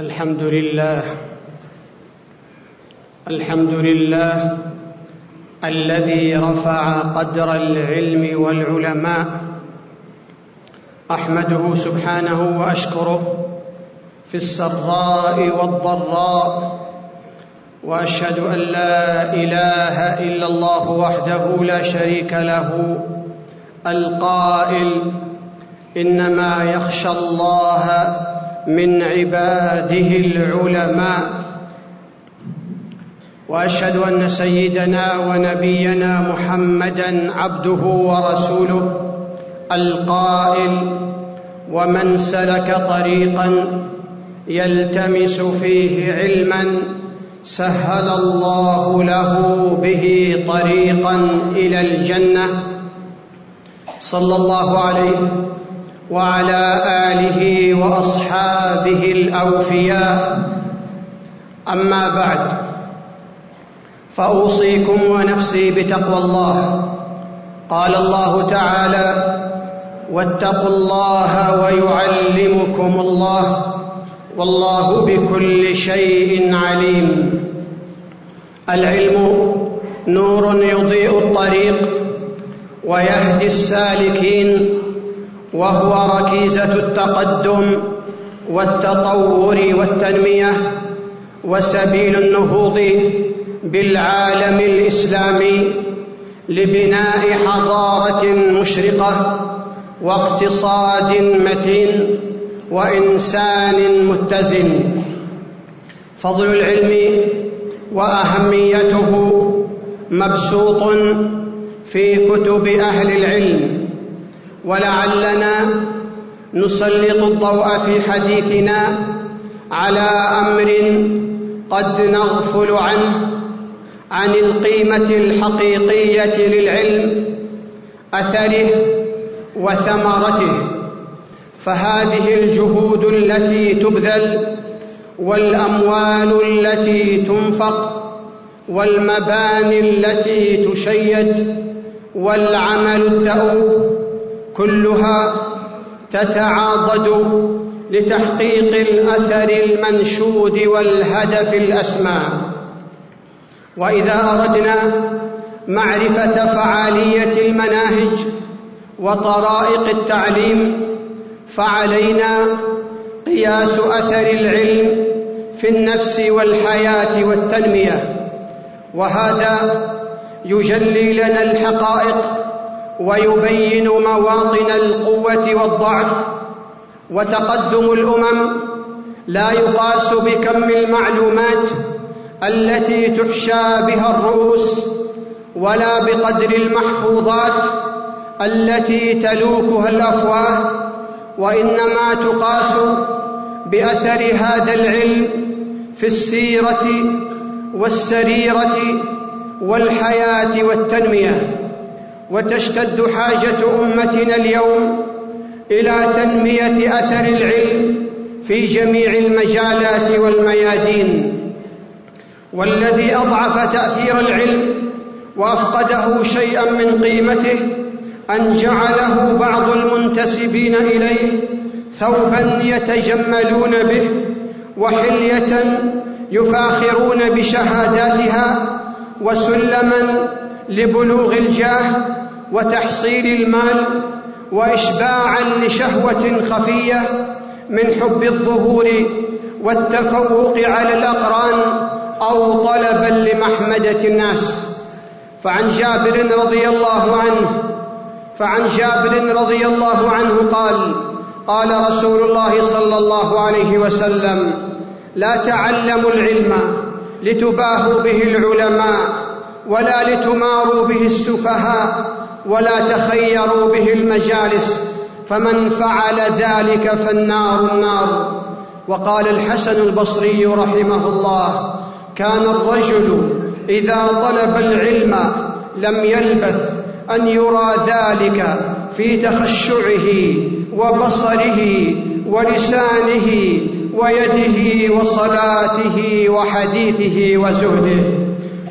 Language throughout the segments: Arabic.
الحمد لله الحمد لله الذي رفع قدر العلم والعلماء أحمده سبحانه وأشكره في السراء والضراء وأشهد أن لا إله إلا الله وحده لا شريك له القائل إنما يخشى الله من عباده العلماء. وأشهد أن سيدنا ونبينا محمدا عبده ورسوله القائل ومن سلك طريقا يلتمس فيه علما سهل الله له به طريقا إلى الجنة. صلى الله عليه وعلى آله وأصحابه الأوفياء. أما بعد فأوصيكم ونفسي بتقوى الله. قال الله تعالى واتقوا الله ويعلمكم الله والله بكل شيء عليم. العلم نور يضيء الطريق ويهدي السالكين وهو ركيزة التقدم والتطور والتنمية وسبيل النهوض بالعالم الإسلامي لبناء حضارة مشرقة واقتصاد متين وإنسان متزن. فضل العلم وأهميته مبسوط في كتب أهل العلم ولعلنا نسلط الضوء في حديثنا على أمر قد نغفل عنه عن القيمة الحقيقية للعلم أثره وثمرته. فهذه الجهود التي تبذل والأموال التي تنفق والمباني التي تشيد والعمل الدؤوب كلها تتعاضد لتحقيق الأثر المنشود والهدف الاسمى وإذا أردنا معرفة فعالية المناهج وطرائق التعليم فعلينا قياس أثر العلم في النفس والحياة والتنمية. وهذا يجلي لنا الحقائق ويبين مواطن القوة والضعف وتقدم الأمم لا يقاس بكم المعلومات التي تحشى بها الرؤوس ولا بقدر المحفوظات التي تلوكها الأفواه وإنما تقاس بأثر هذا العلم في السيرة والسريرة والحياة والتنمية. وتشتد حاجة أمتنا اليوم إلى تنمية أثر العلم في جميع المجالات والميادين. والذي أضعف تأثير العلم وأفقده شيئا من قيمته أن جعله بعض المنتسبين إليه ثوبا يتجملون به وحلية يفاخرون بشهاداتها وسلما لبلوغ الجاه وتحصيل المال واشباعا لشهوة خفية من حب الظهور والتفوق على الأقران أو طلبا لمحمدة الناس. فعن جابر رضي الله عنه فعن جابر رضي الله عنه قال قال رسول الله صلى الله عليه وسلم لا تعلموا العلم لتباهوا به العلماء ولا لتماروا به السفهاء ولا تخيروا به المجالس فمن فعل ذلك فالنار النار. وقال الحسن البصري رحمه الله كان الرجل إذا طلب العلم لم يلبث أن يرى ذلك في تخشعه وبصره ولسانه ويده وصلاته وحديثه وزهده.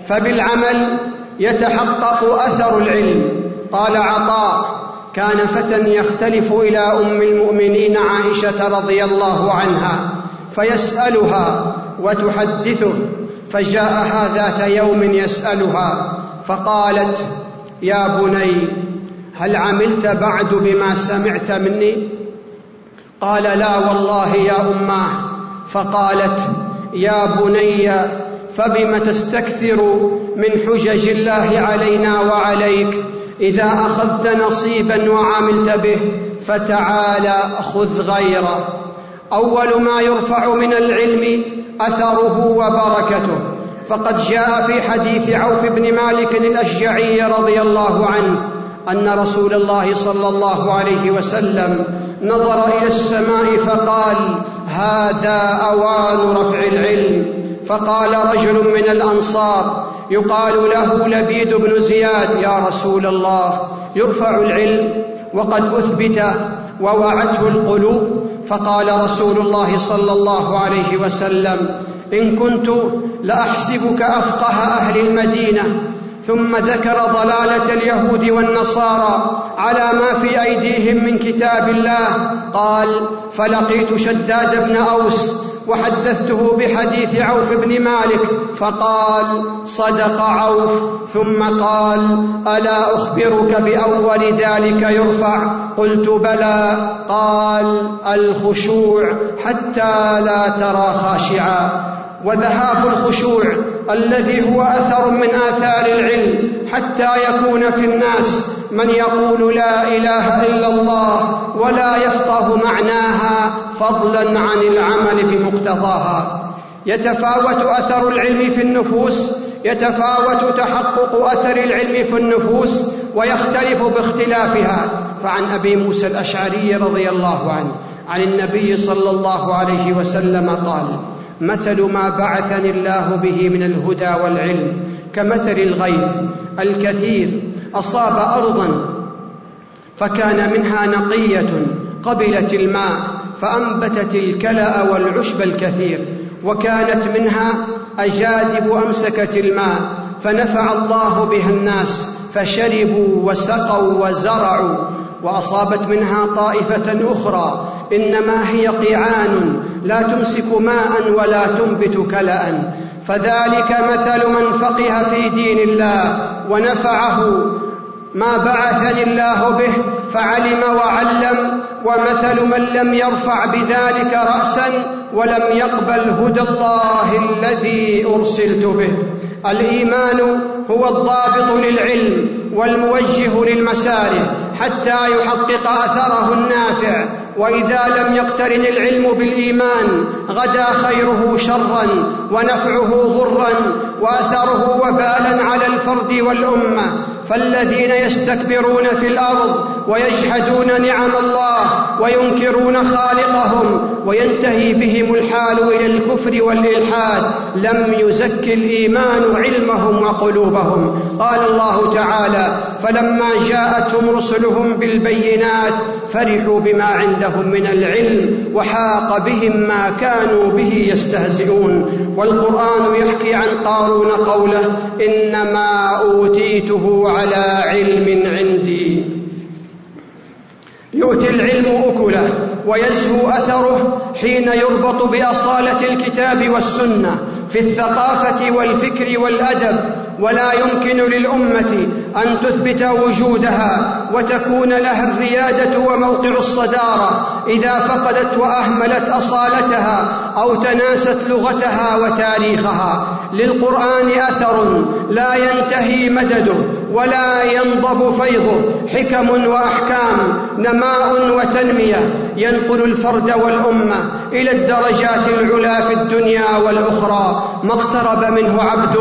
فبالعمل يتحقق أثر العلم. قال عطاء كان فتى يختلف إلى أم المؤمنين عائشة رضي الله عنها فيسألها وتحدثه فجاءها ذات يوم يسألها فقالت يا بني هل عملت بعد بما سمعت مني؟ قال لا والله يا اماه فقالت يا بني فبم تستكثر من حجج الله علينا وعليك؟ إذا أخذت نصيبا وعملت به فتعالى خذ غيره. أول ما يرفع من العلم أثره وبركته. فقد جاء في حديث عوف بن مالك الأشجعي رضي الله عنه أن رسول الله صلى الله عليه وسلم نظر إلى السماء فقال هذا أوان رفع العلم. فقال رجل من الأنصار يقال له لبيد بن زياد يا رسول الله يرفع العلم وقد أثبت ووعته القلوب فقال رسول الله صلى الله عليه وسلم إن كنت لأحسبك أفقه أهل المدينة. ثم ذكر ضلالة اليهود والنصارى على ما في أيديهم من كتاب الله. قال فلقيت شداد بن أوس وحدثته بحديث عوف بن مالك فقال صدق عوف. ثم قال ألا أخبرك بأول ذلك يرفع؟ قلت بلى. قال الخشوع حتى لا ترى خاشعا. وذهاب الخشوع الذي هو أثر من آثار العلم حتى يكون في الناس من يقول لا إله إلا الله ولا يفقه معناها فضلا عن العمل بمقتضاها. يتفاوت أثر العلم في النفوس يتفاوت تحقق أثر العلم في النفوس ويختلف باختلافها. فعن أبي موسى الأشعري رضي الله عنه عن النبي صلى الله عليه وسلم قال مثل ما بعثني الله به من الهدى والعلم كمثل الغيث الكثير أصاب ارضا فكان منها نقية قبلت الماء فأنبتت الكلأ والعشب الكثير وكانت منها أجادب أمسكت الماء فنفع الله بها الناس فشربوا وسقوا وزرعوا وأصابت منها طائفة أخرى إنما هي قيعان لا تمسك ماء ولا تنبت كلا. فذلك مثل من فقه في دين الله ونفعه. ما بعثني الله به فعلم وعلم ومثل من لم يرفع بذلك راسا ولم يقبل هدى الله الذي أرسلت به. الإيمان هو الضابط للعلم والموجه للمسالك حتى يحقق أثره النافع. وإذا لم يقترن العلم بالإيمان غدا خيره شرا ونفعه ضرا وأثره وبالا على الفرد والأمة. فالذين يستكبرون في الأرض ويجحدون نعم الله وينكرون خالقهم وينتهي بهم الحال إلى الكفر والإلحاد لم يزك الإيمان علمهم وقلوبهم. قال الله تعالى فلما جاءتهم رسلهم بالبينات فرحوا بما عندهم من العلم وحاق بهم ما كانوا به يستهزئون. والقرآن يحكي عن قارون قوله إنما أوتيته على علم عندي. يؤتي العلم أكله ويزهو أثره حين يربط بأصالة الكتاب والسنة في الثقافة والفكر والأدب. ولا يمكن للأمة أن تثبت وجودها وتكون لها الريادة وموقع الصدارة إذا فقدت وأهملت أصالتها أو تناست لغتها وتاريخها. للقرآن أثر لا ينتهي مدده. ولا ينضب فيضه حكم وأحكام نماء وتنمية. ينقل الفرد والأمة إلى الدرجات العلى في الدنيا والأخرى. ما اقترب منه عبد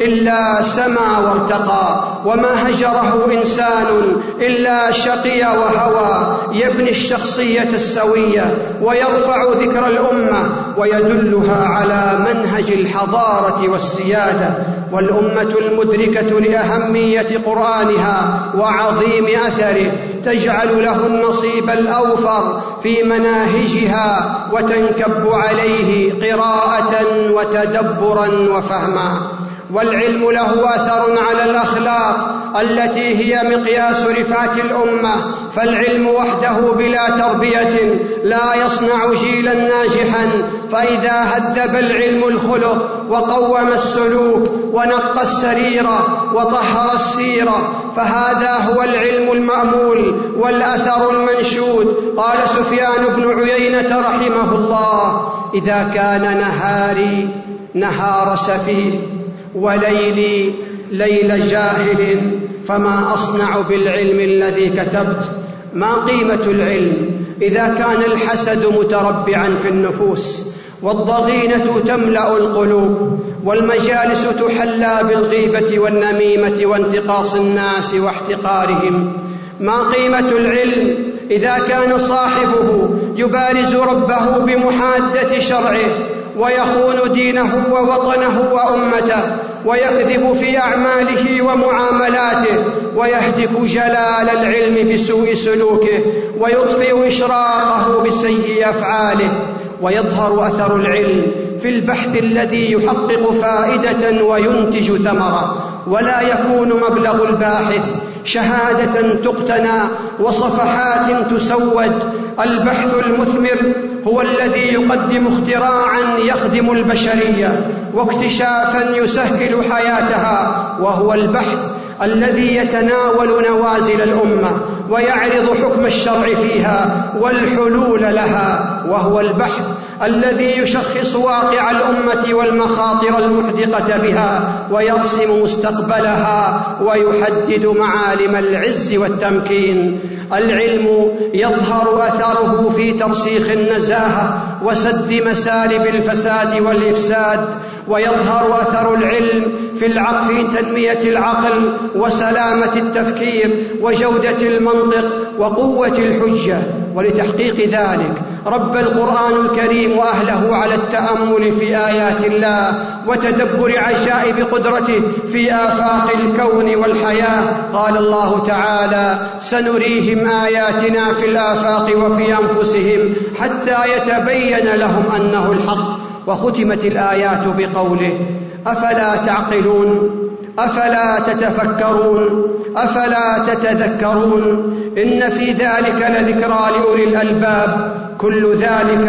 إلا سما وارتقى. وما هجره إنسان إلا شقي وهوى. يبني الشخصية السوية ويرفع ذكر الأمة ويدلها على منهج الحضارة والسيادة. والأمة المدركة لأهمية قرآنها وعظيم أثره تجعل له النصيب الأوفر في مناهجها وتنكب عليه قراءة وتدبرا وفهما. والعلم له أثر على الأخلاق التي هي مقياس رفعه الأمة فالعلم وحده بلا تربية لا يصنع جيلا ناجحا فإذا هذب العلم الخلق وقوم السلوك ونقى السريره وطهر السيره فهذا هو العلم المأمول والأثر المنشود قال سفيان بن عيينة رحمه الله إذا كان نهاري نهار سفيه وليلي ليل جاهل فما أصنع بالعلم الذي كتبت؟ ما قيمة العلم؟ إذا كان الحسد متربعا في النفوس والضغينة تملأ القلوب والمجالس تحلى بالغيبة والنميمة وانتقاص الناس واحتقارهم. ما قيمة العلم؟ إذا كان صاحبه يبارز ربه بمحاده شرعه ويخون دينه ووطنه وأمته ويكذب في أعماله ومعاملاته ويهتك جلال العلم بسوء سلوكه ويطفئ إشراقه بسيء أفعاله ويظهر أثر العلم في البحث الذي يحقق فائدة وينتج ثمرة ولا يكون مبلغ الباحث شهادة تقتنى وصفحات تسود. البحث المثمر هو الذي يقدم اختراعا يخدم البشرية واكتشافا يسهل حياتها وهو البحث الذي يتناول نوازل الأمة ويعرض حكم الشرع فيها والحلول لها وهو البحث الذي يشخص واقع الأمة والمخاطر المحدقة بها ويرسم مستقبلها ويحدد معالم العز والتمكين. العلم يظهر أثره في ترسيخ النزاهة وسد مسالب الفساد والإفساد ويظهر أثر العلم في العقل في تنمية العقل وسلامة التفكير وجودة المنطق وقوة الحجة. ولتحقيق ذلك رب القرآن الكريم وأهله على التأمل في آيات الله وتدبر عجائب قدرته في آفاق الكون والحياة. قال الله تعالى سنريهم آياتنا في الآفاق وفي أنفسهم حتى يتبين لهم أنه الحق. وختمت الآيات بقوله أفلا تعقلون؟ أفلا تتفكرون؟ أفلا تتذكرون؟ إن في ذلك لذكرى لأولي الألباب. كل ذلك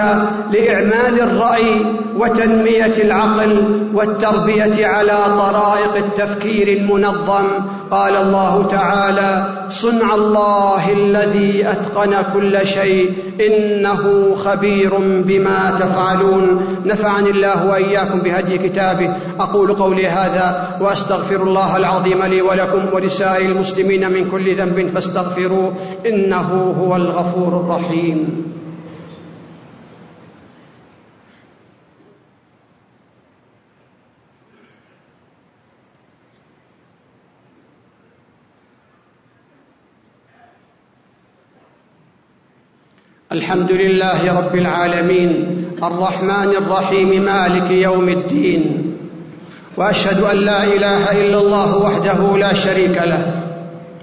لاعمال الرأي وتنمية العقل والتربية على طرائق التفكير المنظم. قال الله تعالى صنع الله الذي أتقن كل شيء إنه خبير بما تفعلون. نفعني الله وإياكم بهدي كتابه. أقول قولي هذا وأستغفر الله العظيم لي ولكم ولسائر المسلمين من كل ذنب فاستغفروه إنه هو الغفور الرحيم. الحمد لله رب العالمين الرحمن الرحيم مالك يوم الدين. وأشهد أن لا إله إلا الله وحده لا شريك له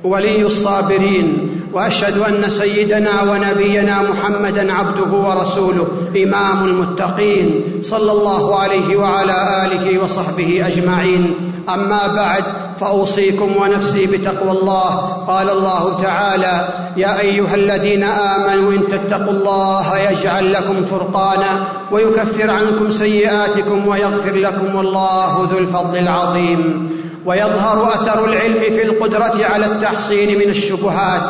ولي الصابرين. وأشهد أن سيدنا ونبينا محمدا عبده ورسوله إمام المتقين صلى الله عليه وعلى آله وصحبه أجمعين. أما بعد فأوصيكم ونفسي بتقوى الله. قال الله تعالى يا أيها الذين آمنوا إن تتقوا الله يجعل لكم فرقانا ويكفر عنكم سيئاتكم ويغفر لكم والله ذو الفضل العظيم. ويظهر أثر العلم في القدرة على التحصين من الشبهات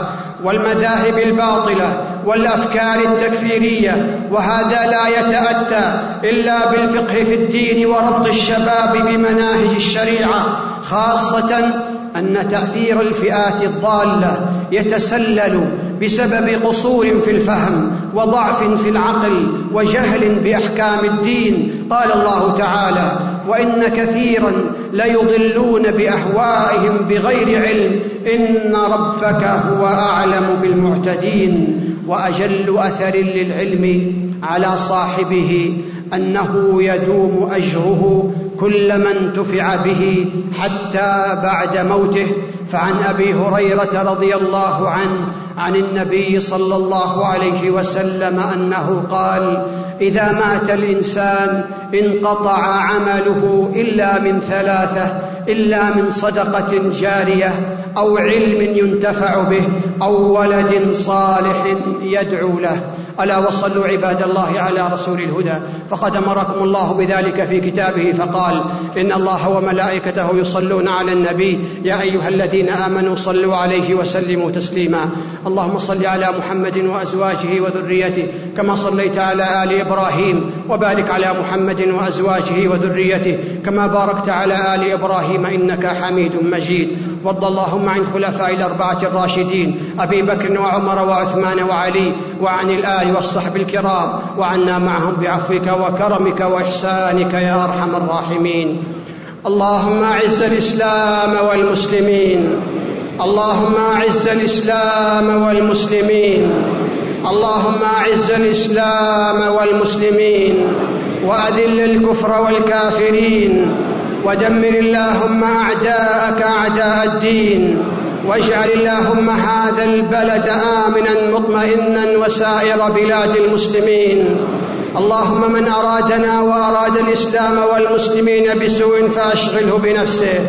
والمذاهب الباطلة والأفكار التكفيرية وهذا لا يتأتى إلا بالفقه في الدين وربط الشباب بمناهج الشريعة خاصة أن تأثير الفئات الضالة يتسلل بسبب قصور في الفهم وضعف في العقل وجهل بأحكام الدين. قال الله تعالى وإن كثيرا ليضلون بأهوائهم بغير علم. إن ربك هو أعلم بالمعتدين. وأجل أثر للعلم على صاحبه أنه يدوم أجره كل من انتفع به حتى بعد موته. فعن أبي هريرة رضي الله عنه عن النبي صلى الله عليه وسلم أنه قال إذا مات الإنسان انقطع عمله إلا من ثلاثة إلا من صدقة جارية أو علم ينتفع به أو ولد صالح يدعو له. ألا وصلوا عباد الله على رسول الهدى. فقد أمركم الله بذلك في كتابه فقال إن الله وملائكته يصلون على النبي يا أيها الذين آمنوا صلوا عليه وسلموا تسليما. اللهم صل على محمد وأزواجه وذريته كما صليت على آل إبراهيم وبارك على محمد وأزواجه وذريته كما باركت على آل إبراهيم إنك حميد مجيد. وارض اللهم عن خلفاء الأربعة الراشدين أبي بكر وعمر وعثمان وعلي وعن الآل والصحب الكرام وعنا معهم بعفوك وكرمك وإحسانك يا أرحم الراحمين. اللهم أعز الإسلام والمسلمين. اللهم أعز الإسلام والمسلمين. اللهم أعز الإسلام والمسلمين. وأذل الكفر والكافرين. ودمر اللهم أعداءك أعداء الدين. واجعل اللهم هذا البلد آمنا مطمئنا وسائر بلاد المسلمين. اللهم من أرادنا وأراد الإسلام والمسلمين بسوء فأشغله بنفسه.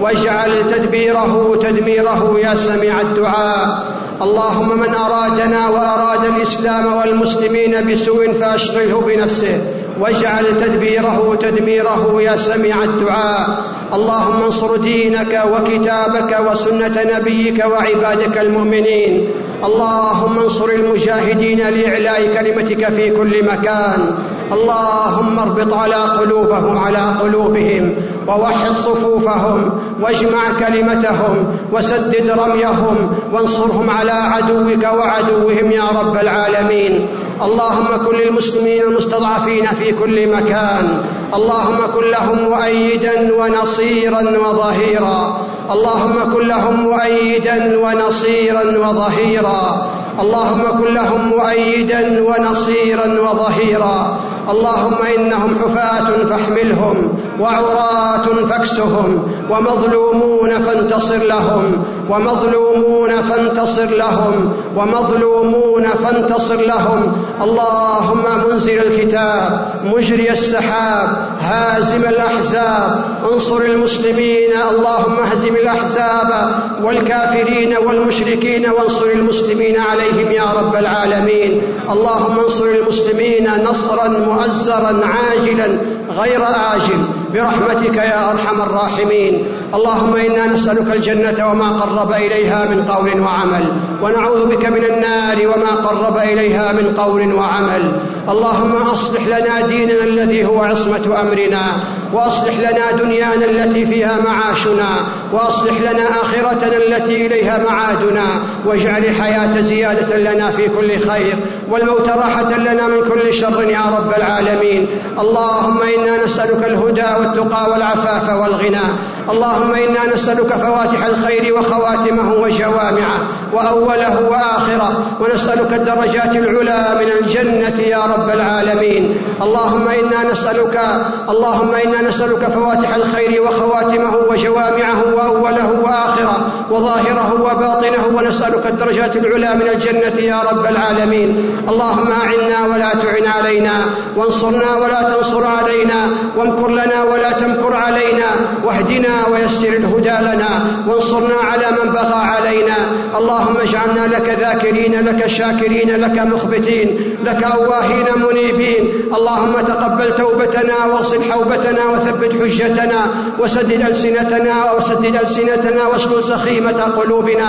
واجعل تدبيره تدميره يا سميع الدعاء. اللهم من أرادنا وأراد الإسلام والمسلمين بسوء فأشغله بنفسه. واجعل تدبيره تدميره يا سميع الدعاء. اللهم انصر دينك وكتابك وسنة نبيك وعبادك المؤمنين. اللهم انصر المجاهدين لإعلاء كلمتك في كل مكان. اللهم اربط على قلوبهم على قلوبهم ووحد صفوفهم واجمع كلمتهم وسدد رميهم وانصرهم على عدوك وعدوهم يا رب العالمين. اللهم كن للمسلمين المستضعفين في كل مكان. اللهم كن لهم مؤيدا ونصيرا وظهيرا. اللهم كن لهم مؤيدا ونصيرا وظهيرا. اللهم كن لهم مؤيدا ونصيرا وظهيرا. اللهم إنهم حفاة فاحملهم وعراه فاكسهم ومظلومون فانتصر لهم ومظلومون فانتصر لهم ومظلومون فانتصر لهم. اللهم منزل الكتاب مجري السحاب هازم الأحزاب انصر المسلمين اللهم اهزم الأحزاب والكافرين والمشركين وانصر المسلمين عليهم. يا رب العالمين. اللهم انصر المسلمين نصرا مؤزرا عاجلا غير آجل. برحمتك يا أرحم الراحمين. اللهم إنا نسألك الجنة وما قرب إليها من قول وعمل ونعوذ بك من النار وما قرب إليها من قول وعمل. اللهم أصلح لنا ديننا الذي هو عصمة أمرنا وأصلح لنا دنيانا التي فيها معاشنا وأصلح لنا آخرتنا التي إليها معادنا واجعل الحياة زيادة لنا في كل خير والموت راحة لنا من كل شر يا رب العالمين. اللهم إنا نسألك الهدى والتقى والعفاف والغنى. اللهم إنا نسألك فواتح الخير وخواتمه وجوامعه وأوله وآخره ونسألك الدرجات العلى من الجنة يا رب العالمين. اللهم إنا نسألك اللهم إنا نسألك فواتح الخير وخواتمه وجوامعه وأوله وآخره وظاهره وباطنه ونسألك الدرجات العلى من الجنة يا رب العالمين. اللهم أعنا ولا تعن علينا وانصرنا ولا تنصر علينا وامكر لنا ولا تمكر علينا واهدنا ويسر الهدى لنا وانصرنا على من بغى علينا. اللهم اجعلنا لك ذاكرين لك شاكرين لك مخبتين لك أواهين منيبين. اللهم تقبل توبتنا واغسل حوبتنا وثبت حجتنا وسدد ألسنتنا وسدد ألسنتنا واسلل سخيمة قلوبنا.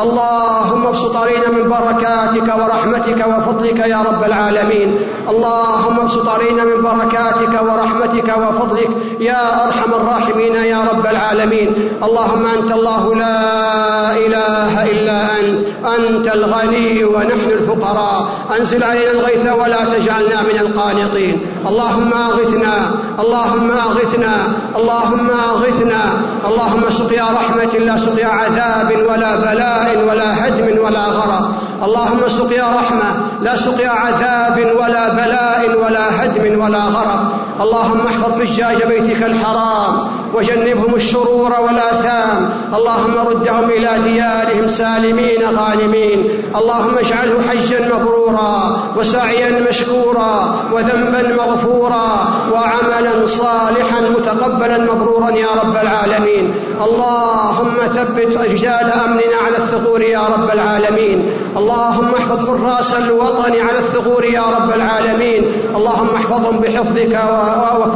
اللهم ابسط علينا من بركاتك ورحمتك وفضلك يا رب العالمين. اللهم ابسط علينا من بركاتك ورحمتك وفضلك يا أرحم الراحمين يا رب العالمين. العالمين. اللهم أنت الله لا إله إلا أنت. أنت الغني ونحن الفقراء. أنزل علينا الغيث ولا تجعلنا من القانطين. اللهم أغثنا. اللهم أغثنا. اللهم أغثنا. اللهم سقيا رحمة لا سقيا عذاب ولا بلاء ولا هدم ولا غرق. اللهم سقيا رحمة لا سقيا عذاب ولا بلاء ولا هدم ولا غرق. اللهم احفظ حجاج بيتك الحرام وجنبهم الشرور والآثام. اللهم ردهم إلى ديارهم سالمين غانمين. اللهم اجعله حجا مبرورا وسعيا مشكورا وذنبا مغفورا وعملا صالحا متقبلا مبرورا يا رب العالمين. اللهم ثبت رجال أمننا على الثغور يا رب العالمين. اللهم احفظ حراس الوطن على الثغور يا رب العالمين. اللهم احفظهم بحفظك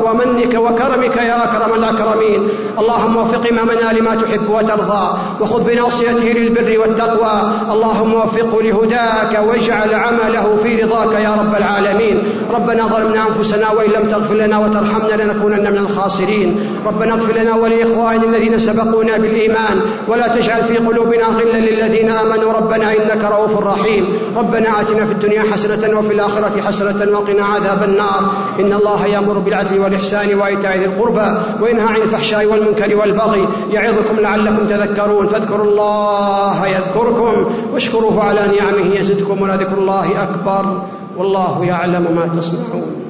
ومنك وكرمك يا أكرم الأكرمين. اللهم وفق إمامنا لما تحب وترضى وخذ بناصيته للبر والتقوى. اللهم وفقه لهداك واجعل عمله في رضاك يا رب العالمين. ربنا ظلمنا أنفسنا وإن لم تغفر لنا وترحمنا لنكونن من الخاسرين. ربنا اغفر لنا ولإخواننا الذين سبقونا بالإيمان. ولا تجعل في قلوبنا غلا للذين آمنوا. ربنا إنك رؤوف رحيم. ربنا آتنا في الدنيا حسنة وفي الآخرة حسنة وقنا عذاب النار. إن الله يأمر بالعدل والإحسان وإيتاء ذي القربى وينهى عن الفحشاء والمنكر والبغي يعظكم لعلكم تذكرون. فاذكروا الله يذكركم واشكروه على نعمه يزدكم ولذكر الله أكبر. والله يعلم ما تصنعون.